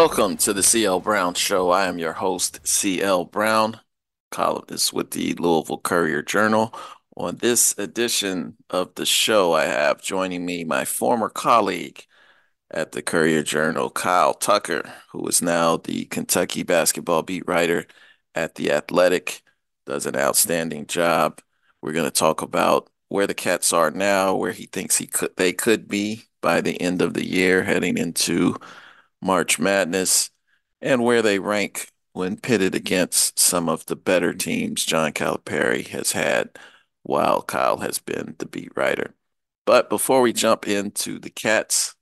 Welcome to the CL Brown Show. I am your host, CL Brown, columnist with the Louisville Courier Journal. On this edition of the show, I have joining me my former colleague at the Courier Journal, Kyle Tucker, who is now the Kentucky basketball beat writer at The Athletic, does an outstanding job. We're going to talk about where the Cats are now, where he thinks he could they could be by the end of the year, heading into March Madness and where they rank when pitted against some of the better teams John Calipari has had while Kyle has been the beat writer. But before we jump into the Cats,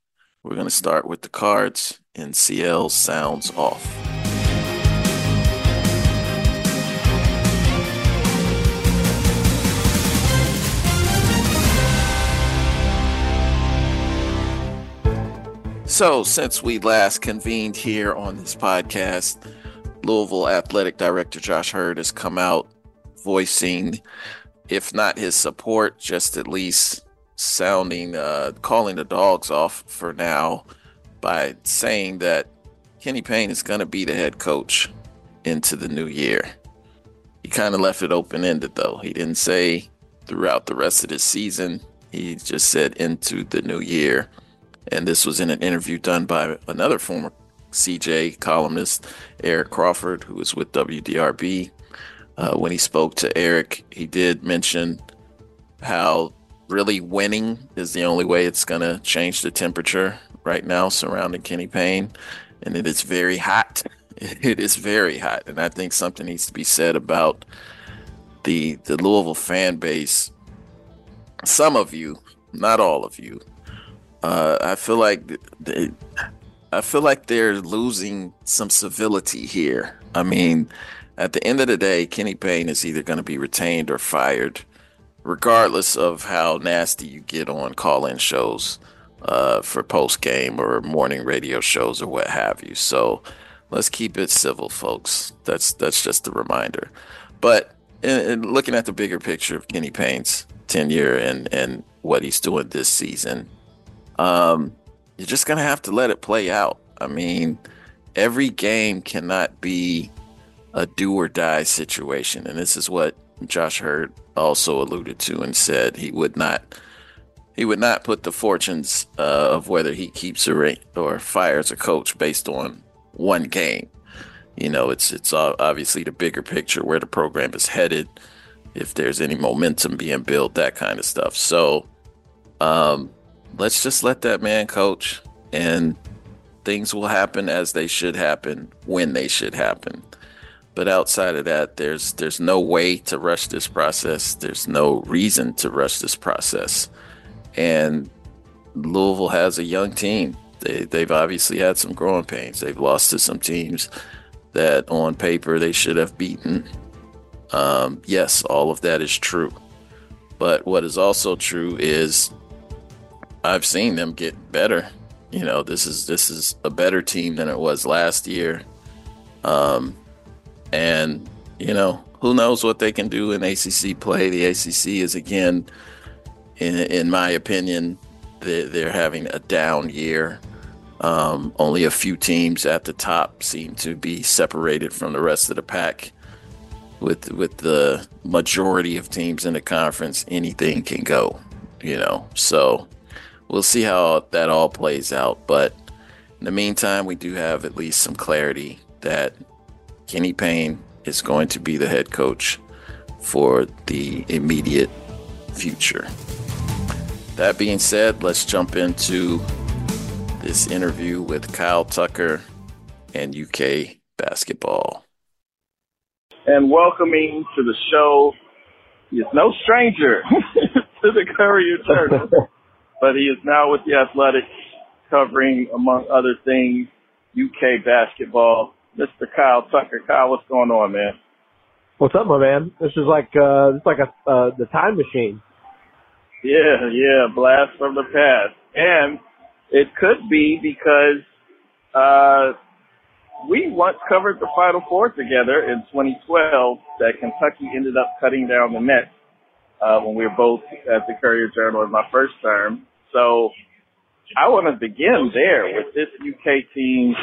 we're going to start with the cards in CL Sounds Off. So, since we last convened here on this podcast, Louisville Athletic Director Josh Heird has come out voicing, if not his support, just at least sounding, uh, calling the dogs off for now by saying that Kenny Payne is going to be the head coach into the new year. He kind of left it open ended, though. He didn't say throughout the rest of the season, he just said into the new year. And this was in an interview done by another former CJ columnist, Eric Crawford, who was with WDRB. Uh, when he spoke to Eric, he did mention how really winning is the only way it's going to change the temperature right now surrounding Kenny Payne. And it is very hot. It is very hot. And I think something needs to be said about the the Louisville fan base. Some of you, not all of you, uh, I feel like they, I feel like they're losing some civility here. I mean, at the end of the day, Kenny Payne is either going to be retained or fired, regardless of how nasty you get on call-in shows uh, for post-game or morning radio shows or what have you. So let's keep it civil, folks. That's that's just a reminder. But in, in looking at the bigger picture of Kenny Payne's tenure and and what he's doing this season um, you're just gonna have to let it play out. I mean, every game cannot be a do or die situation, and this is what Josh Heird also alluded to and said he would not he would not put the fortunes uh, of whether he keeps a or fires a coach based on one game. You know, it's it's obviously the bigger picture where the program is headed, if there's any momentum being built, that kind of stuff. So, um, let's just let that man coach and things will happen as they should happen when they should happen. But outside of that, there's there's no way to rush this process. There's no reason to rush this process. And Louisville has a young team. They they've obviously had some growing pains. They've lost to some teams that on paper they should have beaten. Um, yes, all of that is true. But what is also true is I've seen them get better. You know, this is this is a better team than it was last year. Um, and you know, who knows what they can do in ACC play? The ACC is again, in in my opinion, they're, they're having a down year. Um, only a few teams at the top seem to be separated from the rest of the pack. With with the majority of teams in the conference, anything can go. You know, so we'll see how that all plays out. But in the meantime, we do have at least some clarity that Kenny Payne is going to be the head coach for the immediate future. that being said, let's jump into this interview with Kyle Tucker and UK basketball. And welcoming to the show, is no stranger to the Courier Journal, but he is now with the Athletics, covering, among other things, UK basketball. Mr. Kyle Tucker. Kyle, what's going on, man? What's up, my man? This is like uh, it's like a uh, the time machine. Yeah, yeah, blast from the past, and it could be because uh, we once covered the Final Four together in 2012. That Kentucky ended up cutting down the net uh, when we were both at the Courier Journal in my first term. So I want to begin there with this UK team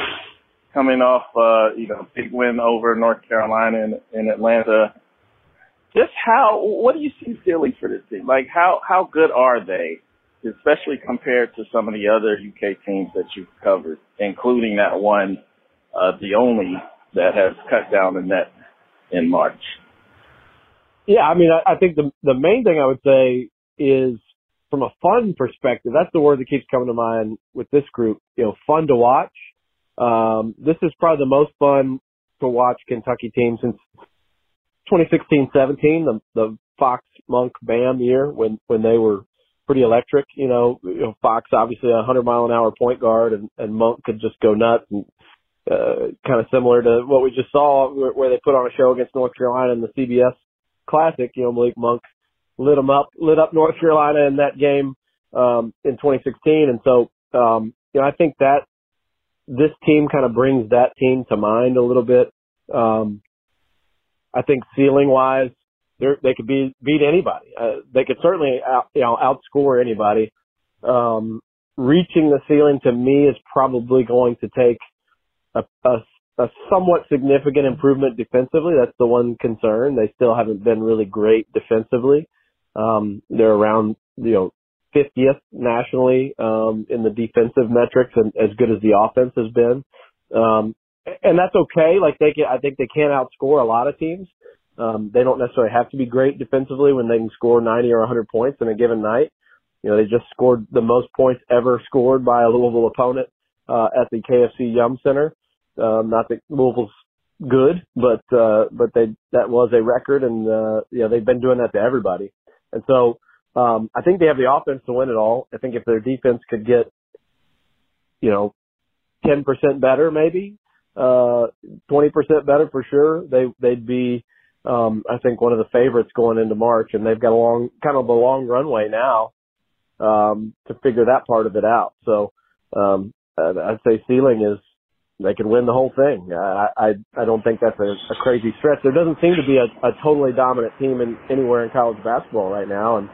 coming off, uh, you know, big win over North Carolina in, Atlanta. Just how, what do you see feeling for this team? Like, how, how good are they, especially compared to some of the other UK teams that you've covered, including that one, uh, the only that has cut down the net in March? Yeah, I mean, I, I think the the main thing I would say is from a fun perspective. That's the word that keeps coming to mind with this group. You know, fun to watch um, this is probably the most fun to watch Kentucky team since 2016-17, the, the Fox Monk Bam year when, when they were pretty electric. You know, you know, Fox obviously a hundred mile an hour point guard and, and Monk could just go nuts and, uh, kind of similar to what we just saw where, where they put on a show against North Carolina in the CBS Classic. You know, Malik Monk lit them up, lit up North Carolina in that game, um, in 2016. And so, um, you know, I think that this team kind of brings that team to mind a little bit. Um, I think ceiling wise, they could be beat anybody. Uh, they could certainly out, you know outscore anybody. Um, reaching the ceiling to me is probably going to take a, a, a somewhat significant improvement defensively. That's the one concern. They still haven't been really great defensively. Um, they're around you know 50th nationally um, in the defensive metrics, and as good as the offense has been. Um, and that's okay. Like they can, I think they can outscore a lot of teams. Um, they don't necessarily have to be great defensively when they can score 90 or 100 points in a given night. You know, they just scored the most points ever scored by a Louisville opponent uh, at the KFC Yum Center. Um, not that Louisville's good, but uh, but they that was a record, and uh, you know they've been doing that to everybody. And so um, I think they have the offense to win it all. I think if their defense could get, you know, 10% better, maybe, uh, 20% better for sure, they, they'd be, um, I think one of the favorites going into March and they've got a long, kind of a long runway now, um, to figure that part of it out. So, um, I'd say ceiling is they could win the whole thing. I, I, I don't think that's a, a crazy stretch. There doesn't seem to be a, a totally dominant team in anywhere in college basketball right now. And,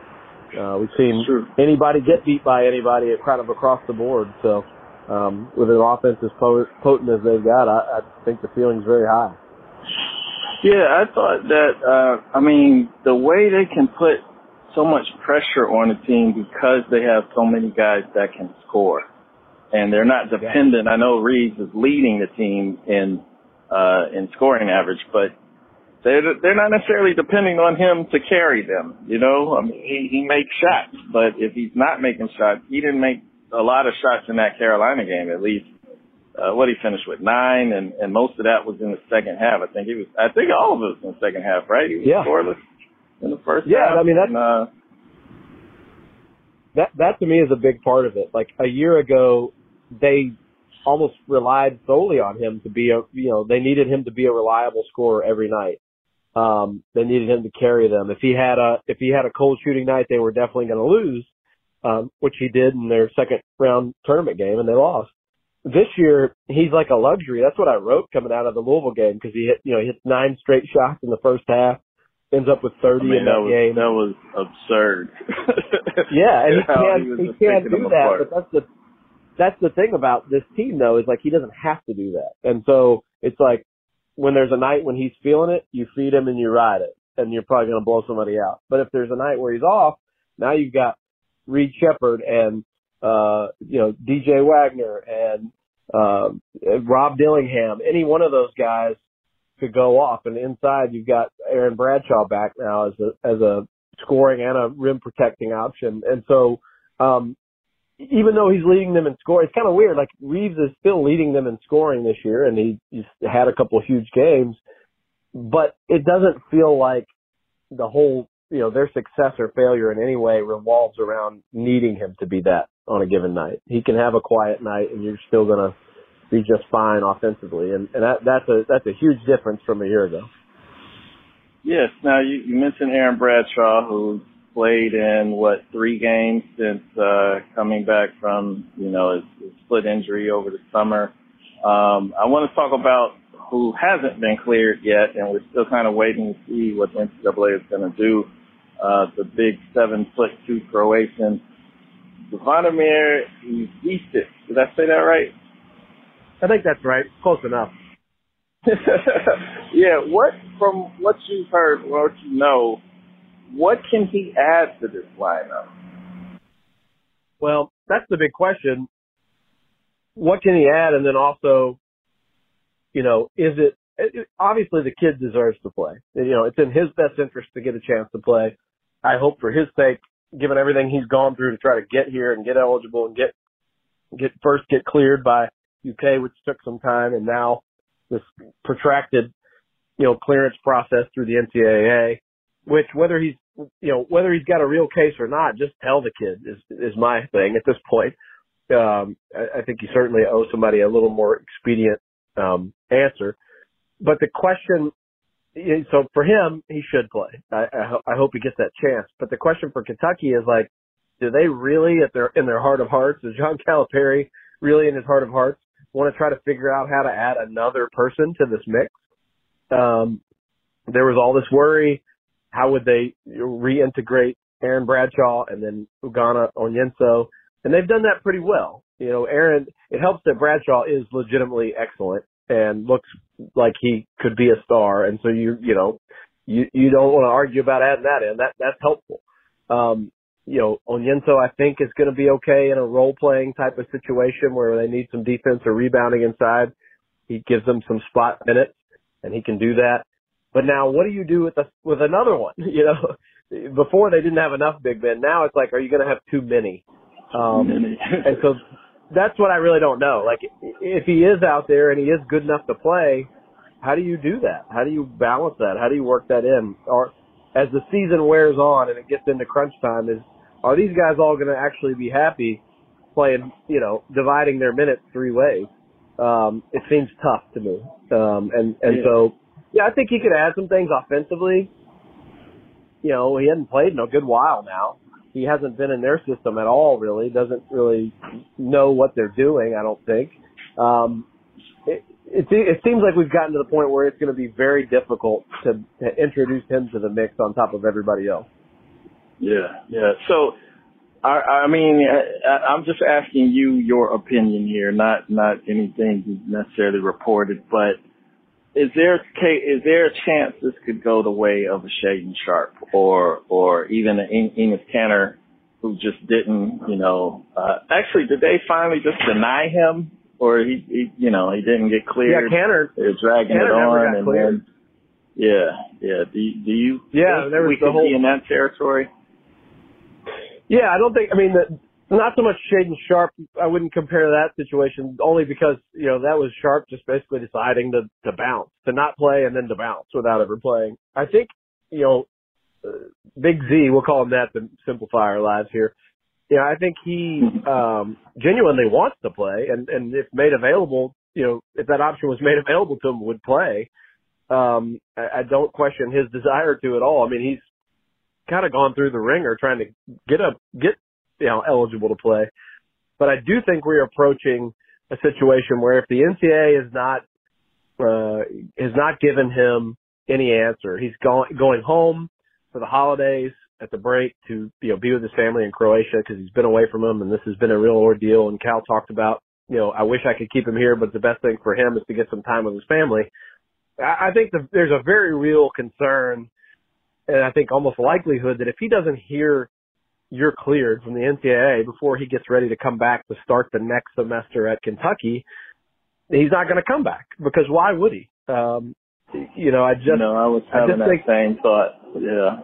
uh, we've seen sure. anybody get beat by anybody kind of across the board. So, um, with an offense as potent as they've got, I, I think the feeling's very high. Yeah, I thought that, uh, I mean, the way they can put so much pressure on a team because they have so many guys that can score. And they're not dependent. I know Reeves is leading the team in, uh, in scoring average, but they're they're not necessarily depending on him to carry them. You know, I mean, he he makes shots, but if he's not making shots, he didn't make a lot of shots in that Carolina game. At least, uh, what he finished with nine, and and most of that was in the second half. I think he was. I think all of it was in the second half, right? He was yeah. scoreless in the first yeah, half. I mean that's. And, uh, that that to me is a big part of it. Like a year ago, they almost relied solely on him to be a you know they needed him to be a reliable scorer every night um, they needed him to carry them. If he had a if he had a cold shooting night, they were definitely going to lose, um, which he did in their second round tournament game, and they lost. This year, he's like a luxury. That's what I wrote coming out of the Louisville game because he hit you know he hit nine straight shots in the first half, ends up with thirty I mean, in that, that was, game. That was absurd. yeah, and he can't he, he, can't do that. apart. But that's the that's the thing about this team though is like he doesn't have to do that, and so it's like when there's a night when he's feeling it, you feed him and you ride it, and you're probably going to blow somebody out. But if there's a night where he's off, now you've got Reed Sheppard and uh, you know DJ Wagner and uh, Rob Dillingham. Any one of those guys could go off, and inside you've got Aaron Bradshaw back now as a as a scoring and a rim protecting option, and so Um, even though he's leading them in scoring, it's kind of weird. Like Reeves is still leading them in scoring this year, and he he's had a couple of huge games, but it doesn't feel like the whole you know their success or failure in any way revolves around needing him to be that on a given night. He can have a quiet night, and you're still gonna be just fine offensively, and and that that's a that's a huge difference from a year ago. Yes. Now you, you mentioned Aaron Bradshaw, who played in what three games since uh, coming back from you know his, his split injury over the summer. Um, I want to talk about who hasn't been cleared yet, and we're still kind of waiting to see what the NCAA is going to do. Uh, the big seven foot two Croatian, Zvonimir Ivisic. Did I say that right? I think that's right. Close enough. yeah. What from what you've heard, what you know, what can he add to this lineup? Well, that's the big question. What can he add? And then also, you know, is it, it obviously the kid deserves to play. You know, it's in his best interest to get a chance to play. I hope for his sake, given everything he's gone through to try to get here and get eligible and get get first get cleared by UK, which took some time, and now this protracted, you know, clearance process through the NCAA, which whether he's, you know, whether he's got a real case or not, just tell the kid is, is my thing at this point. Um, I, I think you certainly owe somebody a little more expedient, um, answer. But the question, so for him, he should play. I, I, ho- I hope he gets that chance. But the question for Kentucky is like, do they really, at their in their heart of hearts, is John Calipari really in his heart of hearts want to try to figure out how to add another person to this mix. Um, there was all this worry. How would they reintegrate Aaron Bradshaw and then Ugonna Onyenso? And they've done that pretty well. You know, Aaron, it helps that Bradshaw is legitimately excellent and looks like he could be a star. And so you, you know, you, you don't want to argue about adding that in. That, that's helpful. Um, you know, Onyenso, I think, is going to be okay in a role playing type of situation where they need some defense or rebounding inside. He gives them some spot minutes and he can do that. But now what do you do with the, with another one? You know, before they didn't have enough big men. Now it's like, are you going to have too many? Um, and so that's what I really don't know. Like, if he is out there and he is good enough to play, how do you do that? How do you balance that? How do you work that in? Or as the season wears on and it gets into crunch time, is are these guys all going to actually be happy playing, you know, dividing their minutes three ways? Um, it seems tough to me. Um, and, and yeah. so, yeah, I think he could add some things offensively. You know, he hasn't played in a good while now. He hasn't been in their system at all, really. Doesn't really know what they're doing, I don't think. Um, it, it, it seems like we've gotten to the point where it's going to be very difficult to, to introduce him to the mix on top of everybody else. Yeah, yeah. So, I, I mean, I, I'm just asking you your opinion here, not not anything necessarily reported, but is there is there a chance this could go the way of a Shaedon Sharpe or or even an Enes Kanter who just didn't, you know, uh, actually, did they finally just deny him or he, he you know, he didn't get cleared? Yeah, Kanter. They're dragging it on and cleared. then, yeah, yeah. Do you, do you yeah, there was we the could whole, be in that territory? Yeah, I don't think. I mean, the, not so much Shaedon Sharpe. I wouldn't compare that situation only because you know that was Sharpe just basically deciding to to bounce, to not play, and then to bounce without ever playing. I think you know, uh, Big Z. We'll call him that to simplify our lives here. Yeah, I think he um, genuinely wants to play, and and if made available, you know, if that option was made available to him, would play. Um, I, I don't question his desire to at all. I mean, he's kind of gone through the ringer trying to get a get you know eligible to play. But I do think we're approaching a situation where if the NCAA is not uh, has not given him any answer, he's going going home for the holidays at the break to you know be with his family in Croatia because he's been away from him and this has been a real ordeal. And Cal talked about you know I wish I could keep him here, but the best thing for him is to get some time with his family. I think the, there's a very real concern and I think almost likelihood that if he doesn't hear you're cleared from the NCAA before he gets ready to come back to start the next semester at Kentucky, he's not going to come back because why would he? Um, you know, I just no, I was having I that think, same thought. Yeah.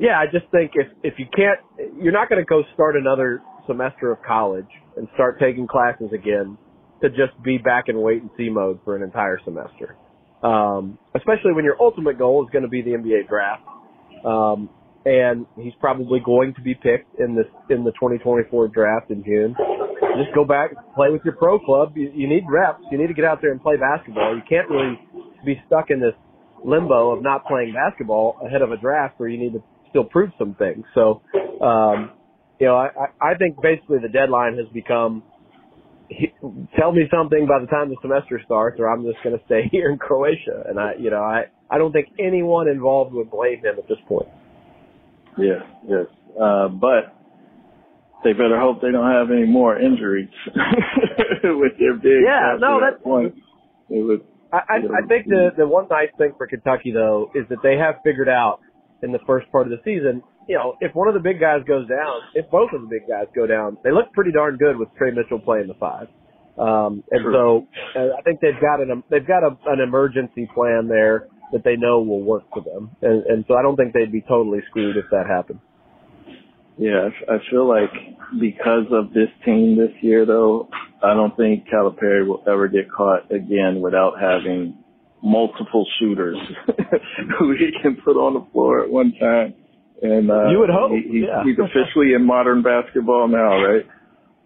Yeah, I just think if if you can't, you're not going to go start another semester of college and start taking classes again to just be back in wait and see mode for an entire semester. Um, especially when your ultimate goal is going to be the NBA draft. Um, and he's probably going to be picked in this in the 2024 draft in June. Just go back, play with your pro club. You, you need reps. You need to get out there and play basketball. You can't really be stuck in this limbo of not playing basketball ahead of a draft where you need to still prove some things. So, um, you know, I, I think basically the deadline has become he, tell me something by the time the semester starts or I'm just going to stay here in Croatia. And I, you know, I, I don't think anyone involved would blame him at this point. Yes, yes. Uh, but they better hope they don't have any more injuries with their big. Yeah, no, that's point. It would. I, I, I think the the one nice thing for Kentucky though is that they have figured out in the first part of the season. You know, if one of the big guys goes down, if both of the big guys go down, they look pretty darn good with Tre Mitchell playing the five. Um, and True. so uh, I think they've got an um, they've got a, an emergency plan there that they know will work for them. And, and so I don't think they'd be totally screwed if that happened. Yeah, I feel like because of this team this year, though, I don't think Calipari will ever get caught again without having multiple shooters who he can put on the floor at one time. And uh, you would hope he, yeah. he's officially in modern basketball now, right?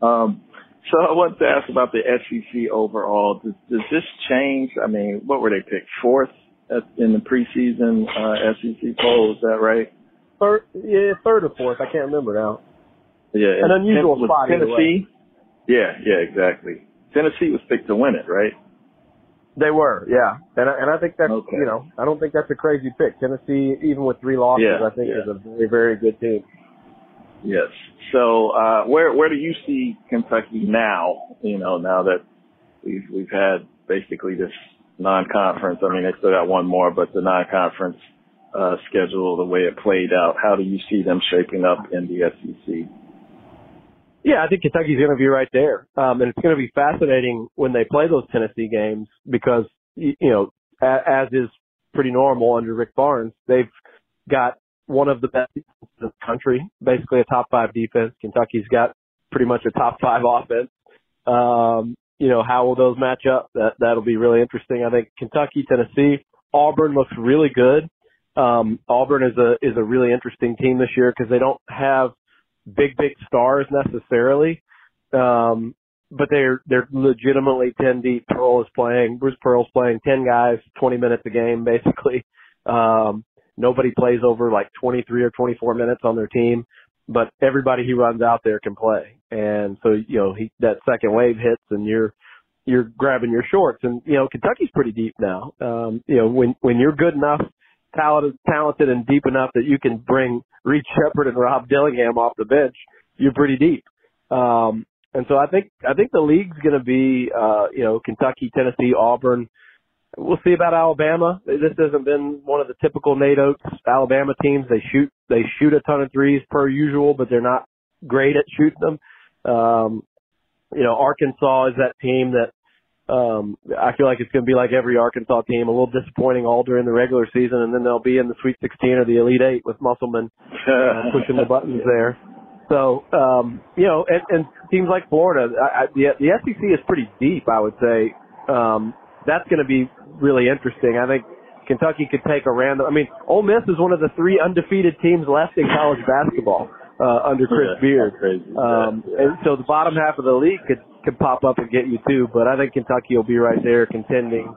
Um, so I wanted to ask about the SEC overall. Does, does this change? I mean, what were they picked? Fourth in the preseason uh, SEC poll. Is that right? Third, yeah, third or fourth. I can't remember now. Yeah, an unusual spot. Tennessee. Yeah, yeah, exactly. Tennessee was picked to win it, right? They were, yeah, and I, and I think that's okay. you know I don't think that's a crazy pick. Tennessee, even with three losses, yeah, I think yeah. is a very very good team. Yes. So uh, where where do you see Kentucky now? You know, now that we've we've had basically this non-conference. I mean, they still got one more, but the non-conference uh, schedule, the way it played out, how do you see them shaping up in the SEC? Yeah, I think Kentucky's going to be right there, um, and it's going to be fascinating when they play those Tennessee games because you know, as is pretty normal under Rick Barnes, they've got one of the best in the country, basically a top five defense. Kentucky's got pretty much a top five offense. Um, you know, how will those match up? That that'll be really interesting. I think Kentucky, Tennessee, Auburn looks really good. Um, Auburn is a is a really interesting team this year because they don't have big big stars necessarily, um, but they're they're legitimately ten deep. Pearl is playing. Bruce Pearl's playing ten guys, twenty minutes a game basically. Um, nobody plays over like twenty three or twenty four minutes on their team but everybody he runs out there can play. And so, you know, he, that second wave hits and you're, you're grabbing your shorts and, you know, Kentucky's pretty deep now. Um, you know, when, when you're good enough, talented, talented and deep enough that you can bring Reed Sheppard and Rob Dillingham off the bench, you're pretty deep. Um, and so I think, I think the league's going to be, uh, you know, Kentucky, Tennessee, Auburn, We'll see about Alabama. This hasn't been one of the typical Nate Oats Alabama teams. They shoot they shoot a ton of threes per usual, but they're not great at shooting them. Um, you know, Arkansas is that team that um, I feel like it's going to be like every Arkansas team, a little disappointing all during the regular season, and then they'll be in the Sweet 16 or the Elite Eight with Musselman uh, pushing the buttons there. So, um, you know, and, and teams like Florida, I, I, the, the SEC is pretty deep, I would say. Um, that's going to be really interesting. I think Kentucky could take a random. I mean, Ole Miss is one of the three undefeated teams left in college basketball uh, under Chris yeah, Beard. Crazy. Um, yeah, and so the bottom half of the league could could pop up and get you too. But I think Kentucky will be right there contending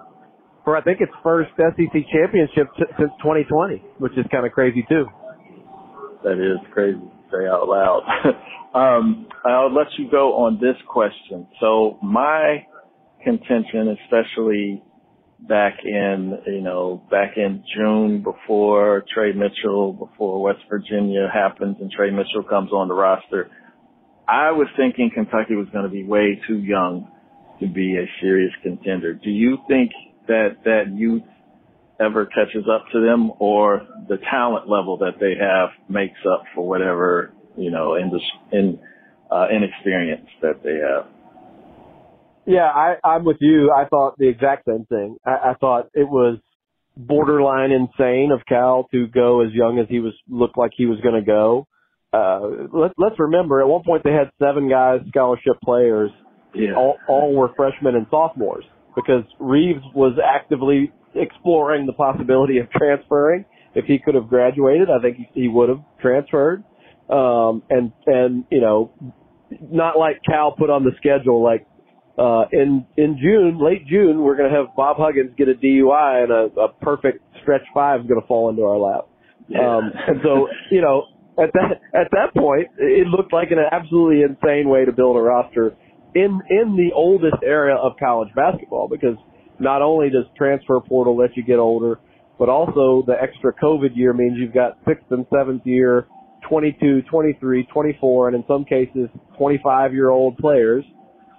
for I think its first SEC championship t- since 2020, which is kind of crazy too. That is crazy to say out loud. um, I'll let you go on this question. So my contention, especially back in, you know, back in June before Tre Mitchell, before West Virginia happens and Tre Mitchell comes on the roster. I was thinking Kentucky was going to be way too young to be a serious contender. Do you think that that youth ever catches up to them or the talent level that they have makes up for whatever, you know, in the, in, uh, inexperience that they have? Yeah, I, I'm with you. I thought the exact same thing. I, I thought it was borderline insane of Cal to go as young as he was looked like he was going to go. Uh, let, let's remember, at one point they had seven guys scholarship players. Yeah. All, all were freshmen and sophomores because Reeves was actively exploring the possibility of transferring. If he could have graduated, I think he, he would have transferred. Um, and and you know, not like Cal put on the schedule like uh, in in June, late June, we're going to have Bob Huggins get a DUI and a, a perfect stretch five is going to fall into our lap. Yeah. Um, and so, you know, at that at that point, it looked like an absolutely insane way to build a roster in in the oldest era of college basketball because not only does transfer portal let you get older, but also the extra COVID year means you've got sixth and seventh year, 22, 23, 24, and in some cases 25 year old players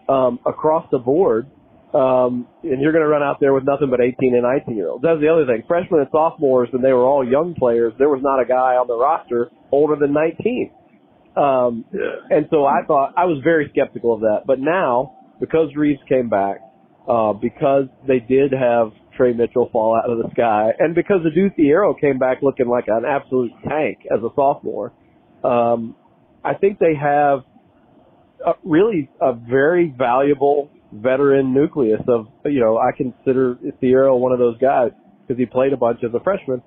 um, across the board. Um, and you're going to run out there with nothing but 18 and 19 year olds. That's the other thing. Freshmen and sophomores, and they were all young players. There was not a guy on the roster older than 19. Um, and so I thought I was very skeptical of that. But now, because Reeves came back, uh, because they did have Tre Mitchell fall out of the sky, and because Adou Thiero came back looking like an absolute tank as a sophomore, um, I think they have a, really a very valuable veteran nucleus of, you know, I consider Thiero one of those guys because he played a bunch as a freshman.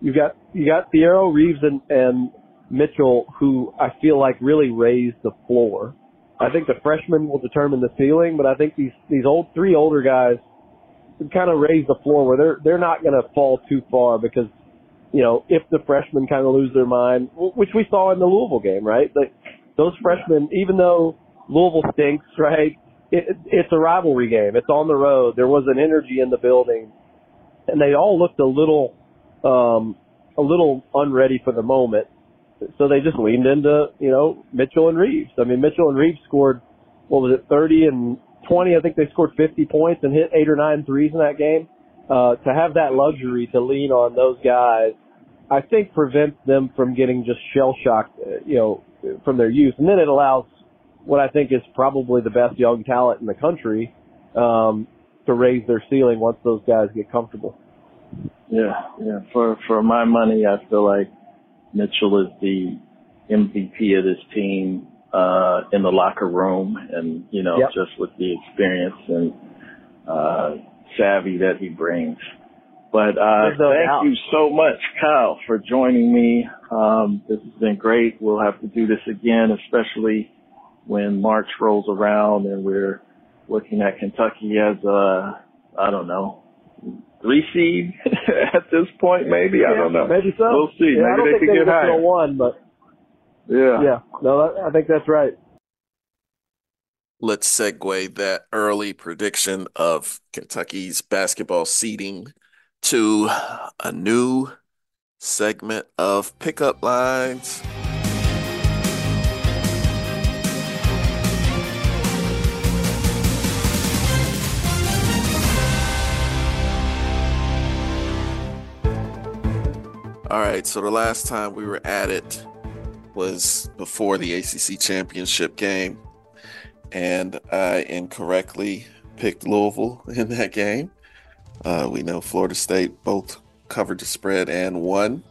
You got you got Thiero, Reeves, and, and Mitchell, who I feel like really raised the floor. I think the freshmen will determine the ceiling, but I think these these old three older guys kind of raise the floor where they're they're not going to fall too far because you know if the freshmen kind of lose their mind, which we saw in the Louisville game, right? Like those freshmen, even though Louisville stinks, right? It, it, it's a rivalry game. It's on the road. There was an energy in the building, and they all looked a little um, a little unready for the moment. So they just leaned into, you know, Mitchell and Reeves. I mean, Mitchell and Reeves scored, what was it, 30 and 20? I think they scored 50 points and hit eight or nine threes in that game. Uh, to have that luxury to lean on those guys, I think prevents them from getting just shell shocked, uh, you know, from their youth. And then it allows what I think is probably the best young talent in the country, um, to raise their ceiling once those guys get comfortable. Yeah, yeah. For for my money, I feel like Mitchell is the MVP of this team uh, in the locker room, and you know, Yep. just with the experience and uh, savvy that he brings. But uh, no thank doubt. you so much, Kyle, for joining me. Um, this has been great. We'll have to do this again, especially when March rolls around and we're looking at Kentucky as a, I don't know, three seed at this point, maybe. I don't know. Maybe so. We'll see. Yeah, I Maybe don't they think could they get get to higher. a one, but Yeah. yeah, no, I think that's right. Let's segue that early prediction of Kentucky's basketball seeding to a new segment of pickup lines. All right, so the last time we were at it was before the ACC championship game and I incorrectly picked Louisville in that game. Uh, we know Florida State both covered the spread and won.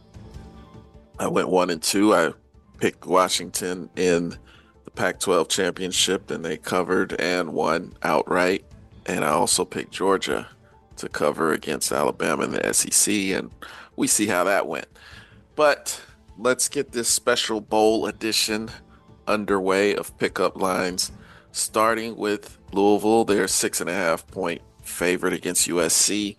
I went one and two. I picked Washington in the Pac 12 championship, and they covered and won outright. And I also picked Georgia to cover against Alabama in the SEC, and we see how that went. But let's get this special bowl edition underway of pickup lines starting with Louisville. They're six and a half point favorite against USC.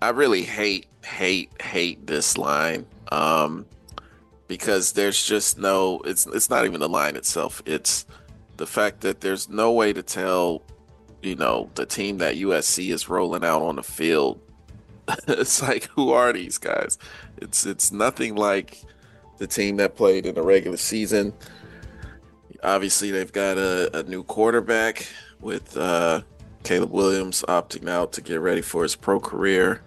I really hate, hate, hate this line um, because there's just no. It's it's not even the line itself. It's the fact that there's no way to tell. You know the team that USC is rolling out on the field. it's like who are these guys? It's it's nothing like the team that played in the regular season obviously they've got a, a new quarterback with uh, Caleb Williams opting out to get ready for his pro career.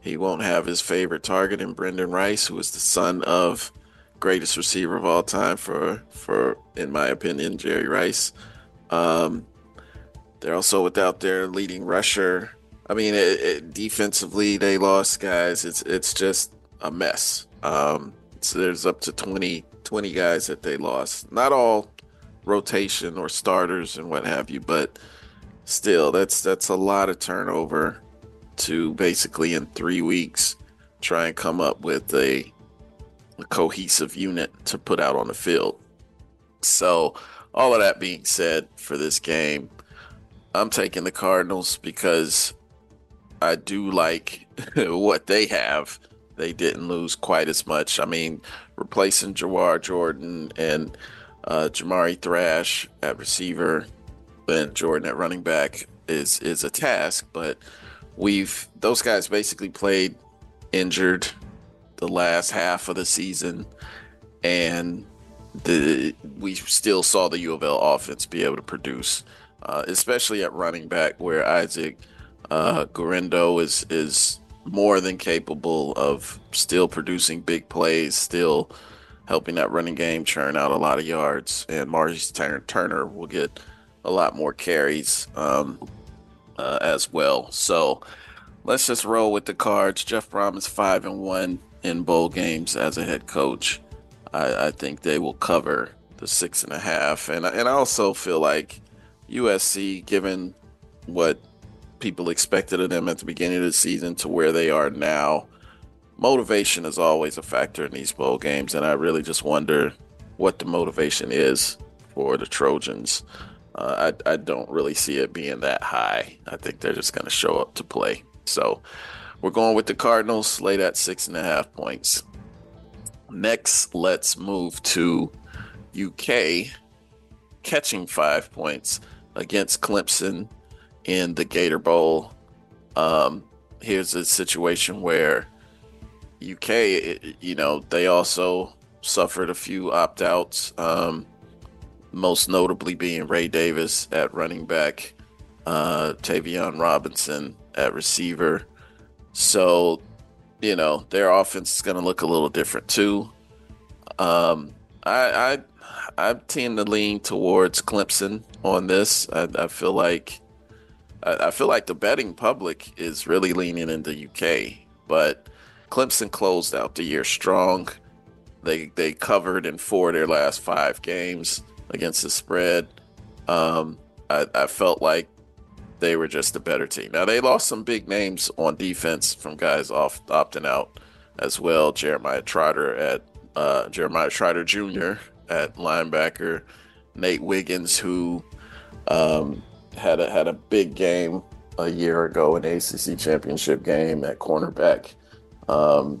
He won't have his favorite target in Brendan Rice, who is the son of greatest receiver of all time for for in my opinion Jerry Rice. Um, they're also without their leading rusher I mean, it, it, defensively they lost guys. It's it's just a mess. Um, so there's up to 20, 20 guys that they lost. Not all rotation or starters and what have you, but still, that's that's a lot of turnover to basically in three weeks try and come up with a, a cohesive unit to put out on the field. So, all of that being said, for this game, I'm taking the Cardinals because I do like what they have. They didn't lose quite as much. I mean, replacing Jawhar Jordan and uh, Jamari Thrash at receiver and Jordan at running back is is a task, but we've those guys basically played injured the last half of the season, and the we still saw the U of L offense be able to produce, uh, especially at running back where Isaac uh, Guerendo is is more than capable of still producing big plays, still helping that running game churn out a lot of yards. And Maurice Turner will get a lot more carries um, uh, as well. So let's just roll with the cards. Jeff Brohm is five and one in bowl games as a head coach. I, I think they will cover the six and a half, and and I also feel like USC, given what people expected of them at the beginning of the season to where they are now, motivation is always a factor in these bowl games, and I really just wonder what the motivation is for the Trojans. Uh, I, I don't really see it being that high. I think they're just going to show up to play. So we're going with the Cardinals, late at six and a half points. Next, let's move to UK catching five points against Clemson in the Gator Bowl. Um, here's a situation where UK, you know, they also suffered a few opt outs, um, most notably being Ray Davis at running back, uh, Tayvion Robinson at receiver. So, you know, their offense is going to look a little different too. Um, I, I, I tend to lean towards Clemson on this. I, I feel like, I, I feel like the betting public is really leaning into UK, but Clemson closed out the year strong. They they covered in four of their last five games against the spread. Um, I, I felt like they were just a better team. Now they lost some big names on defense from guys off opting out as well. Jeremiah Trotter at uh, Jeremiah Trotter Jr. at linebacker, Nate Wiggins who um, had a had a big game a year ago in ACC championship game at cornerback um,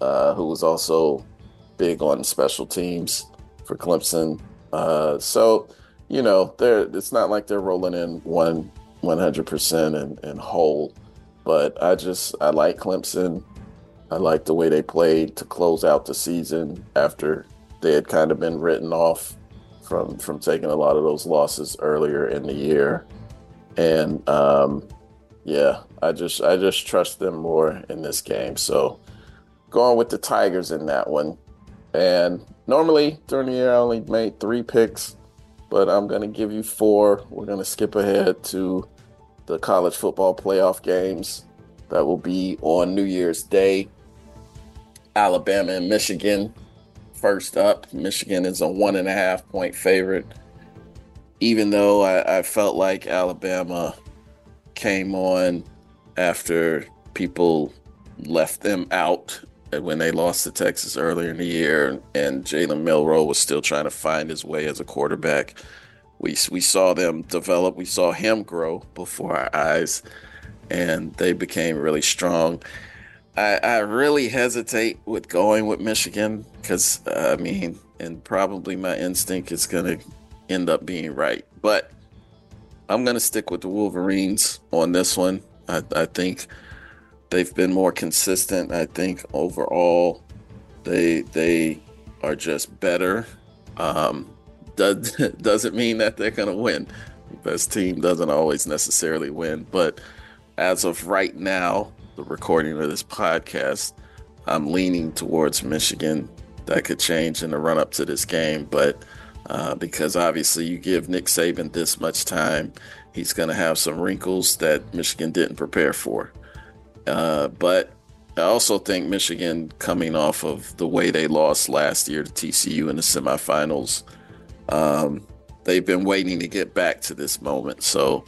uh, who was also big on special teams for Clemson. Uh, so, you know, they're it's not like they're rolling in one 100% and, and whole, but I just I like Clemson. I like the way they played to close out the season after they had kind of been written off from from taking a lot of those losses earlier in the year, and um, yeah, I just I just trust them more in this game. So going with the Tigers in that one. And normally during the year I only made three picks, but I'm gonna give you four. We're gonna skip ahead to the college football playoff games that will be on New Year's Day. Alabama and Michigan. First up, Michigan is a one and a half point favorite. Even though I, I felt like Alabama came on after people left them out when they lost to Texas earlier in the year, and Jalen Milroe was still trying to find his way as a quarterback. We we saw them develop. We saw him grow before our eyes, and they became really strong. I, I really hesitate with going with Michigan because uh, I mean, and probably my instinct is going to end up being right, but I'm going to stick with the Wolverines on this one. I, I, think they've been more consistent. I think overall they they are just better. Um, does, doesn't mean that they're going to win. The best team doesn't always necessarily win, but as of right now, the recording of this podcast, I'm leaning towards Michigan. That could change in the run up to this game, but uh, because obviously you give Nick Saban this much time, he's going to have some wrinkles that Michigan didn't prepare for. Uh, but I also think Michigan, coming off of the way they lost last year to TCU in the semifinals, um, they've been waiting to get back to this moment. So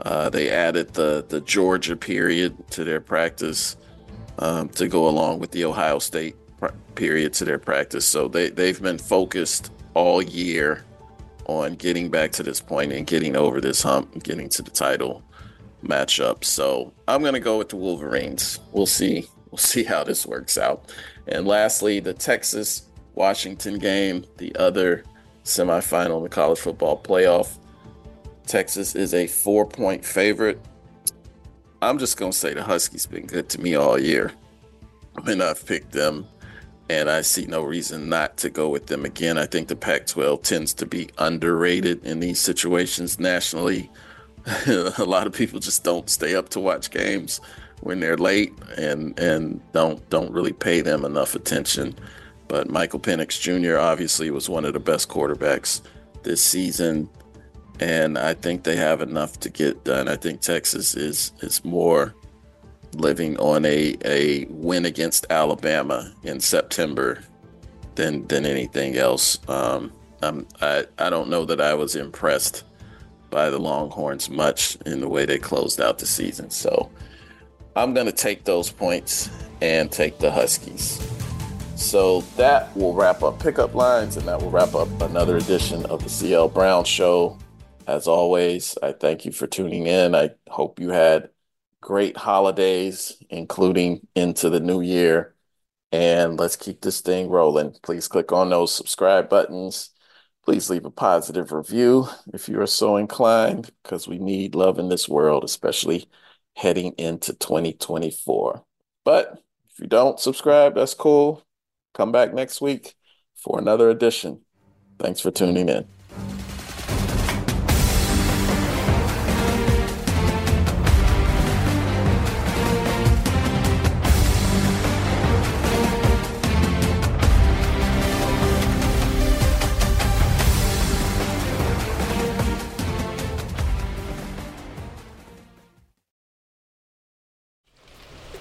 uh, they added the the Georgia period to their practice um, to go along with the Ohio State period to their practice. So they they've been focused all year on getting back to this point and getting over this hump and getting to the title matchup. So I'm going to go with the Wolverines. We'll see. We'll see how this works out. And lastly, the Texas Washington game, the other semifinal in the college football playoff. Texas is a four point favorite. I'm just going to say the Huskies been good to me all year. Mean, I've picked them and I see no reason not to go with them again. I think the Pac 12 tends to be underrated in these situations nationally. a lot of people just don't stay up to watch games when they're late and, and don't don't really pay them enough attention. But Michael Penix Jr. obviously was one of the best quarterbacks this season, and I think they have enough to get done. I think Texas is is more living on a, a win against Alabama in September than than anything else. Um, I I don't know that I was impressed by the Longhorns much in the way they closed out the season. So I'm going to take those points and take the Huskies. So that will wrap up pickup lines and that will wrap up another edition of the CL Brown Show. As always, I thank you for tuning in. I hope you had great holidays, including into the new year. And let's keep this thing rolling. Please click on those subscribe buttons. Please leave a positive review if you are so inclined, because we need love in this world, especially heading into 2024. But if you don't subscribe, that's cool. Come back next week for another edition. Thanks for tuning in.